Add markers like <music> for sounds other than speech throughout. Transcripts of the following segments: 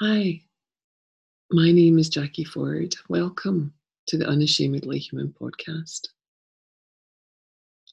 Hi, my name is Jacquie Forde. Welcome to the Unashamedly Human podcast.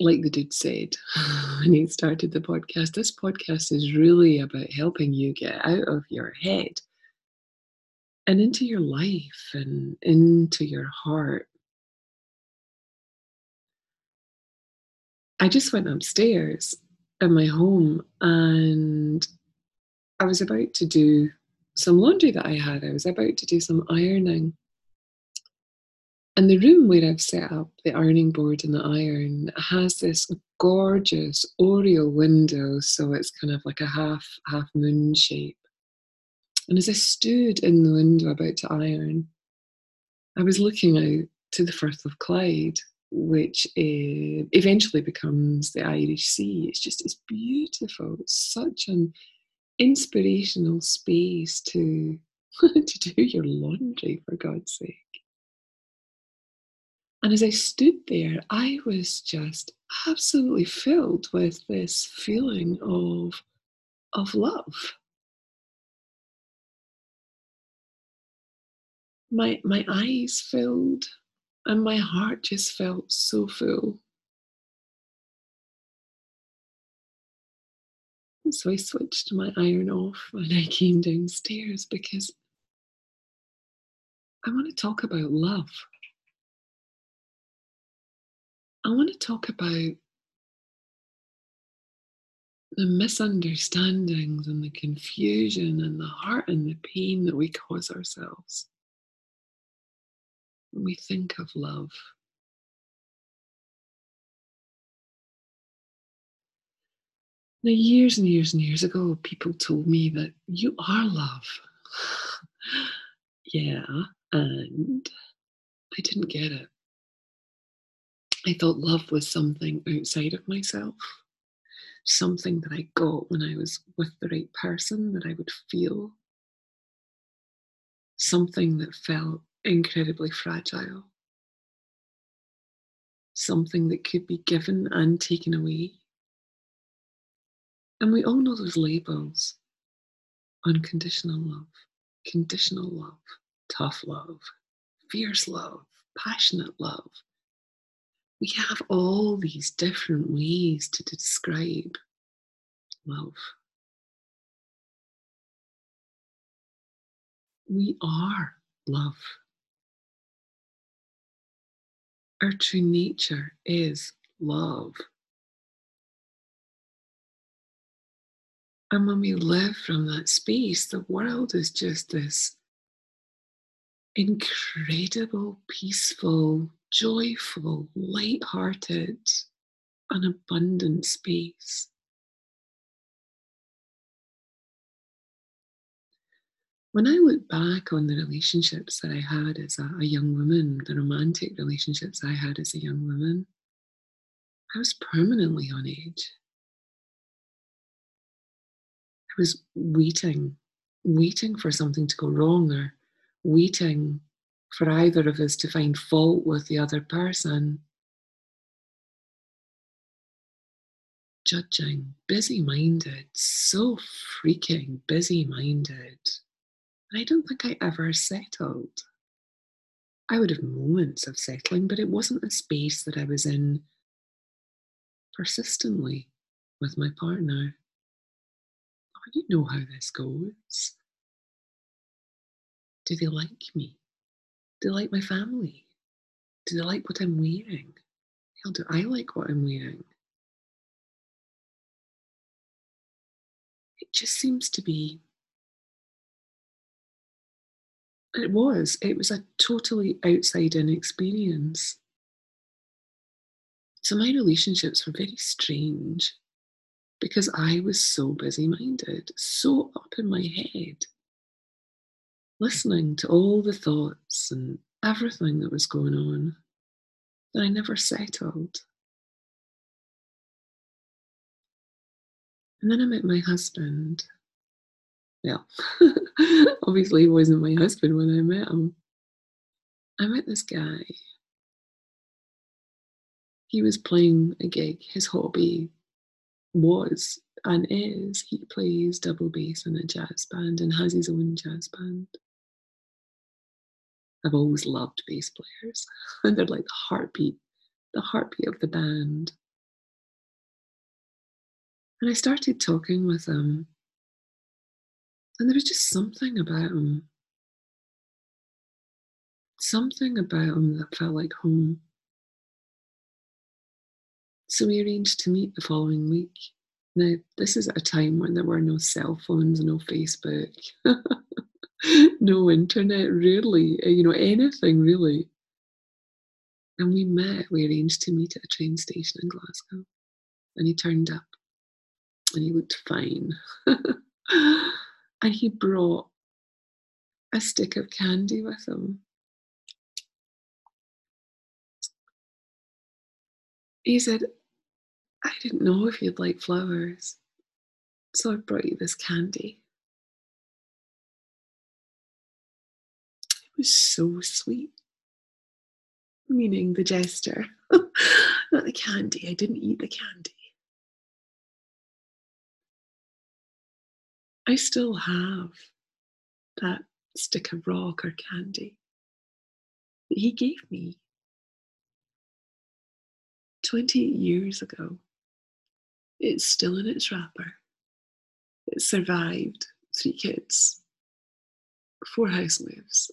Like the dude said <laughs> when he started the podcast, this podcast is really about helping you get out of your head and into your life and into your heart. I just went upstairs in my home and I was about to do some laundry that I had. I was about to do some ironing. And the room where I've set up the ironing board and the iron has this gorgeous oriel window, so it's kind of like a half half moon shape. And as I stood in the window about to iron, I was looking out to the Firth of Clyde, which uh, eventually becomes the Irish Sea. It's just it's beautiful. It's such an inspirational space to <laughs> to do your laundry for God's sake. And as I stood there, I was just absolutely filled with this feeling of, of love. My, my eyes filled and my heart just felt so full. So I switched my iron off and I came downstairs because I want to talk about love. I want to talk about the misunderstandings and the confusion and the hurt and the pain that we cause ourselves when we think of love. Now, years and years and years ago, people told me that you are love. <sighs> yeah, and I didn't get it. I thought love was something outside of myself, something that I got when I was with the right person that I would feel, something that felt incredibly fragile, something that could be given and taken away. And we all know those labels unconditional love, conditional love, tough love, fierce love, passionate love. We have all these different ways to describe love. We are love. Our true nature is love. And when we live from that space, the world is just this incredible, peaceful, joyful, light-hearted, and abundant space. When I look back on the relationships that I had as a, a young woman, the romantic relationships I had as a young woman, I was permanently on edge. I was waiting, waiting for something to go wrong or waiting for either of us to find fault with the other person. Judging, busy minded, so freaking busy minded. I don't think I ever settled. I would have moments of settling, but it wasn't a space that I was in persistently with my partner you know how this goes. Do they like me? Do they like my family? Do they like what I'm wearing? Hell, do I like what I'm wearing? It just seems to be. It was. It was a totally outside in experience. So my relationships were very strange because I was so busy minded, so up in my head, listening to all the thoughts and everything that was going on, that I never settled. And then I met my husband. Well, <laughs> obviously, he wasn't my husband when I met him. I met this guy. He was playing a gig, his hobby was and is he plays double bass in a jazz band and has his own jazz band. I've always loved bass players, and <laughs> they're like the heartbeat, the heartbeat of the band. And I started talking with him, and there was just something about him. Something about him that felt like home. So we arranged to meet the following week. Now, this is at a time when there were no cell phones, no Facebook, <laughs> no internet, really, uh, you know, anything really. And we met, we arranged to meet at a train station in Glasgow. And he turned up and he looked fine. <laughs> and he brought a stick of candy with him. He said, I didn't know if you'd like flowers, so I brought you this candy. It was so sweet. Meaning the jester, <laughs> not the candy. I didn't eat the candy. I still have that stick of rock or candy that he gave me 28 years ago. It's still in its wrapper. It survived three kids, four house moves.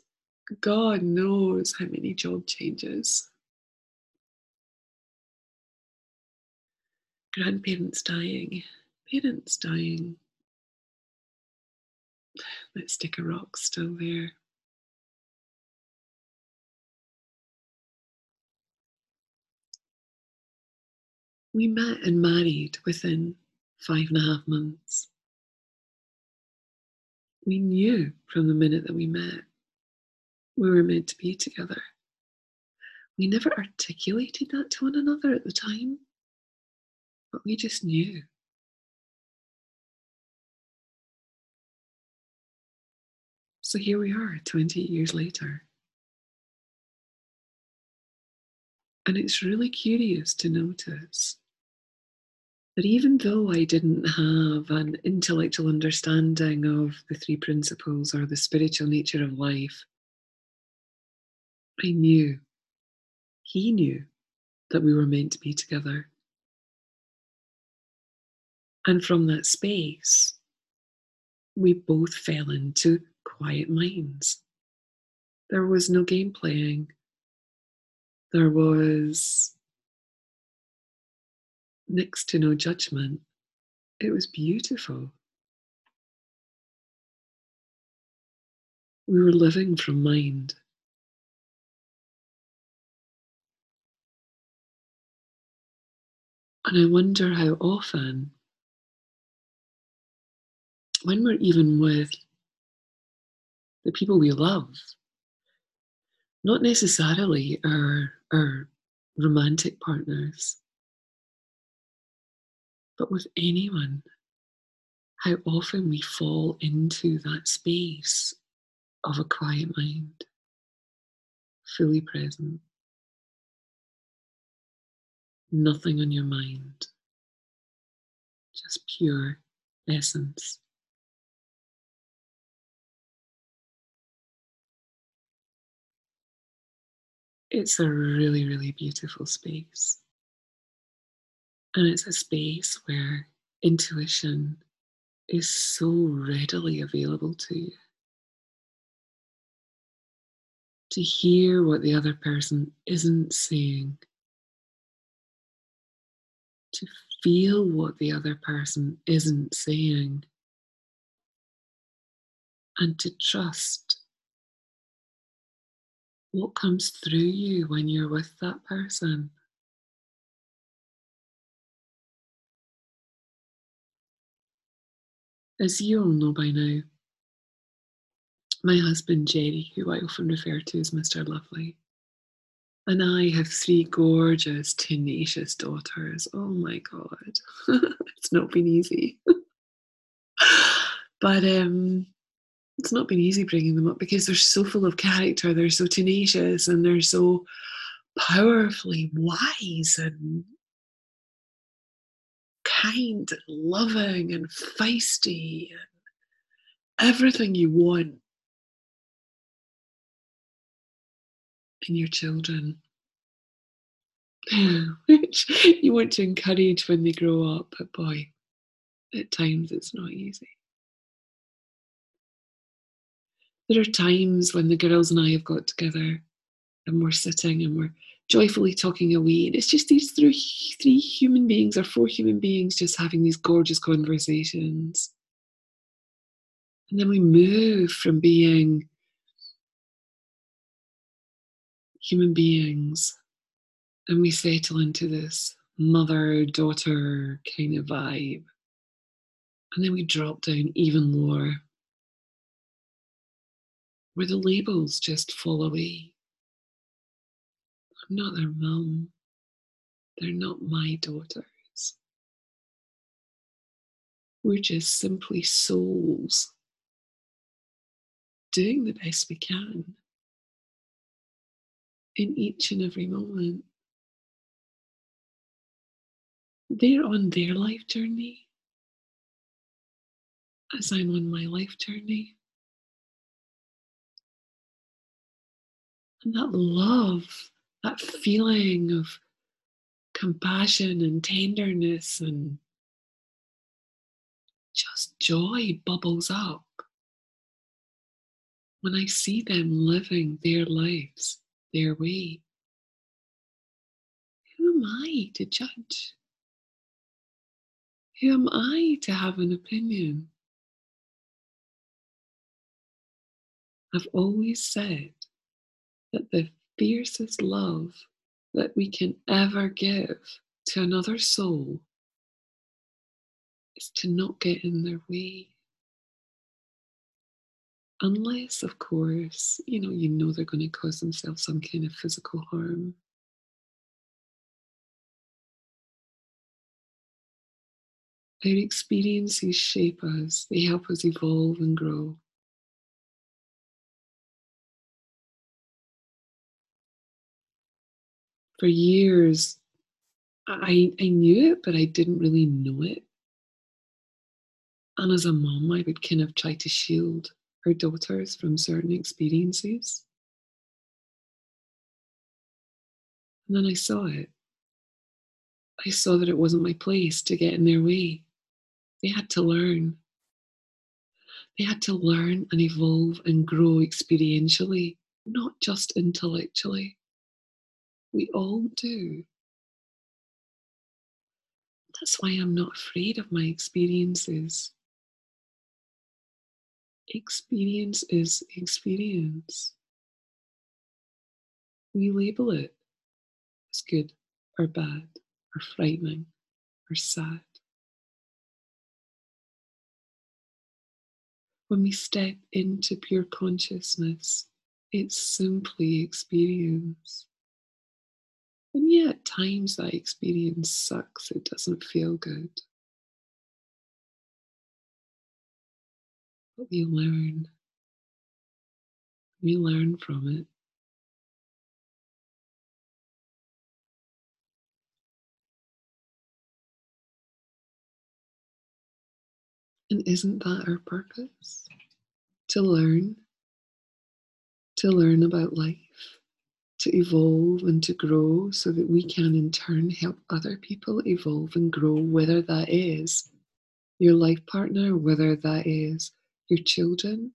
God knows how many job changes. Grandparents dying, parents dying. Let's stick a rock still there. We met and married within five and a half months. We knew from the minute that we met we were meant to be together. We never articulated that to one another at the time, but we just knew. So here we are, 20 years later. And it's really curious to notice that even though I didn't have an intellectual understanding of the three principles or the spiritual nature of life, I knew, he knew that we were meant to be together. And from that space, we both fell into quiet minds. There was no game playing. There was next to no judgment. It was beautiful. We were living from mind. And I wonder how often, when we're even with the people we love, not necessarily our, our romantic partners, but with anyone, how often we fall into that space of a quiet mind, fully present, nothing on your mind, just pure essence. It's a really, really beautiful space. And it's a space where intuition is so readily available to you. To hear what the other person isn't saying, to feel what the other person isn't saying, and to trust what comes through you when you're with that person. As you all know by now, my husband Jerry, who I often refer to as Mr. Lovely, and I have three gorgeous, tenacious daughters. Oh my God, <laughs> it's not been easy. <laughs> but um, it's not been easy bringing them up because they're so full of character, they're so tenacious, and they're so powerfully wise and kind loving and feisty and everything you want in your children, <laughs> which you want to encourage when they grow up. But boy, at times it's not easy. There are times when the girls and I have got together and we're sitting and we're joyfully talking away. And it's just these three, three human beings or four human beings just having these gorgeous conversations. And then we move from being human beings and we settle into this mother daughter kind of vibe. And then we drop down even lower where the labels just fall away. I'm not their mum. They're not my daughters. We're just simply souls doing the best we can in each and every moment. They're on their life journey as I'm on my life journey. And that love, that feeling of compassion and tenderness and just joy bubbles up when I see them living their lives their way. Who am I to judge? Who am I to have an opinion? I've always said that the fiercest love that we can ever give to another soul is to not get in their way. Unless, of course, you know, you know they're going to cause themselves some kind of physical harm. Our experiences shape us, they help us evolve and grow. For years, I, I knew it, but I didn't really know it. And as a mom, I would kind of try to shield her daughters from certain experiences. And then I saw it. I saw that it wasn't my place to get in their way. They had to learn. They had to learn and evolve and grow experientially, not just intellectually. We all do. That's why I'm not afraid of my experiences. Experience is experience. We label it as good or bad or frightening or sad. When we step into pure consciousness, it's simply experience. And yet, at times that experience sucks, it doesn't feel good. But we learn. We learn from it. And isn't that our purpose? To learn, to learn about life, to evolve and to grow so that we can in turn help other people evolve and grow, whether that is your life partner, whether that is your children,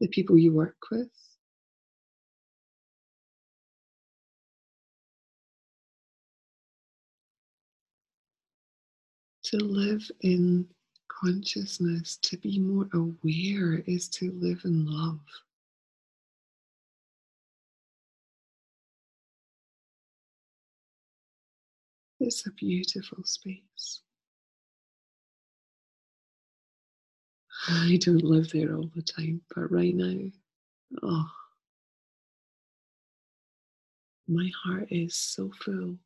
the people you work with. To live in consciousness, to be more aware, is to live in love. It's a beautiful space. I don't live there all the time, but right now, oh, my heart is so full.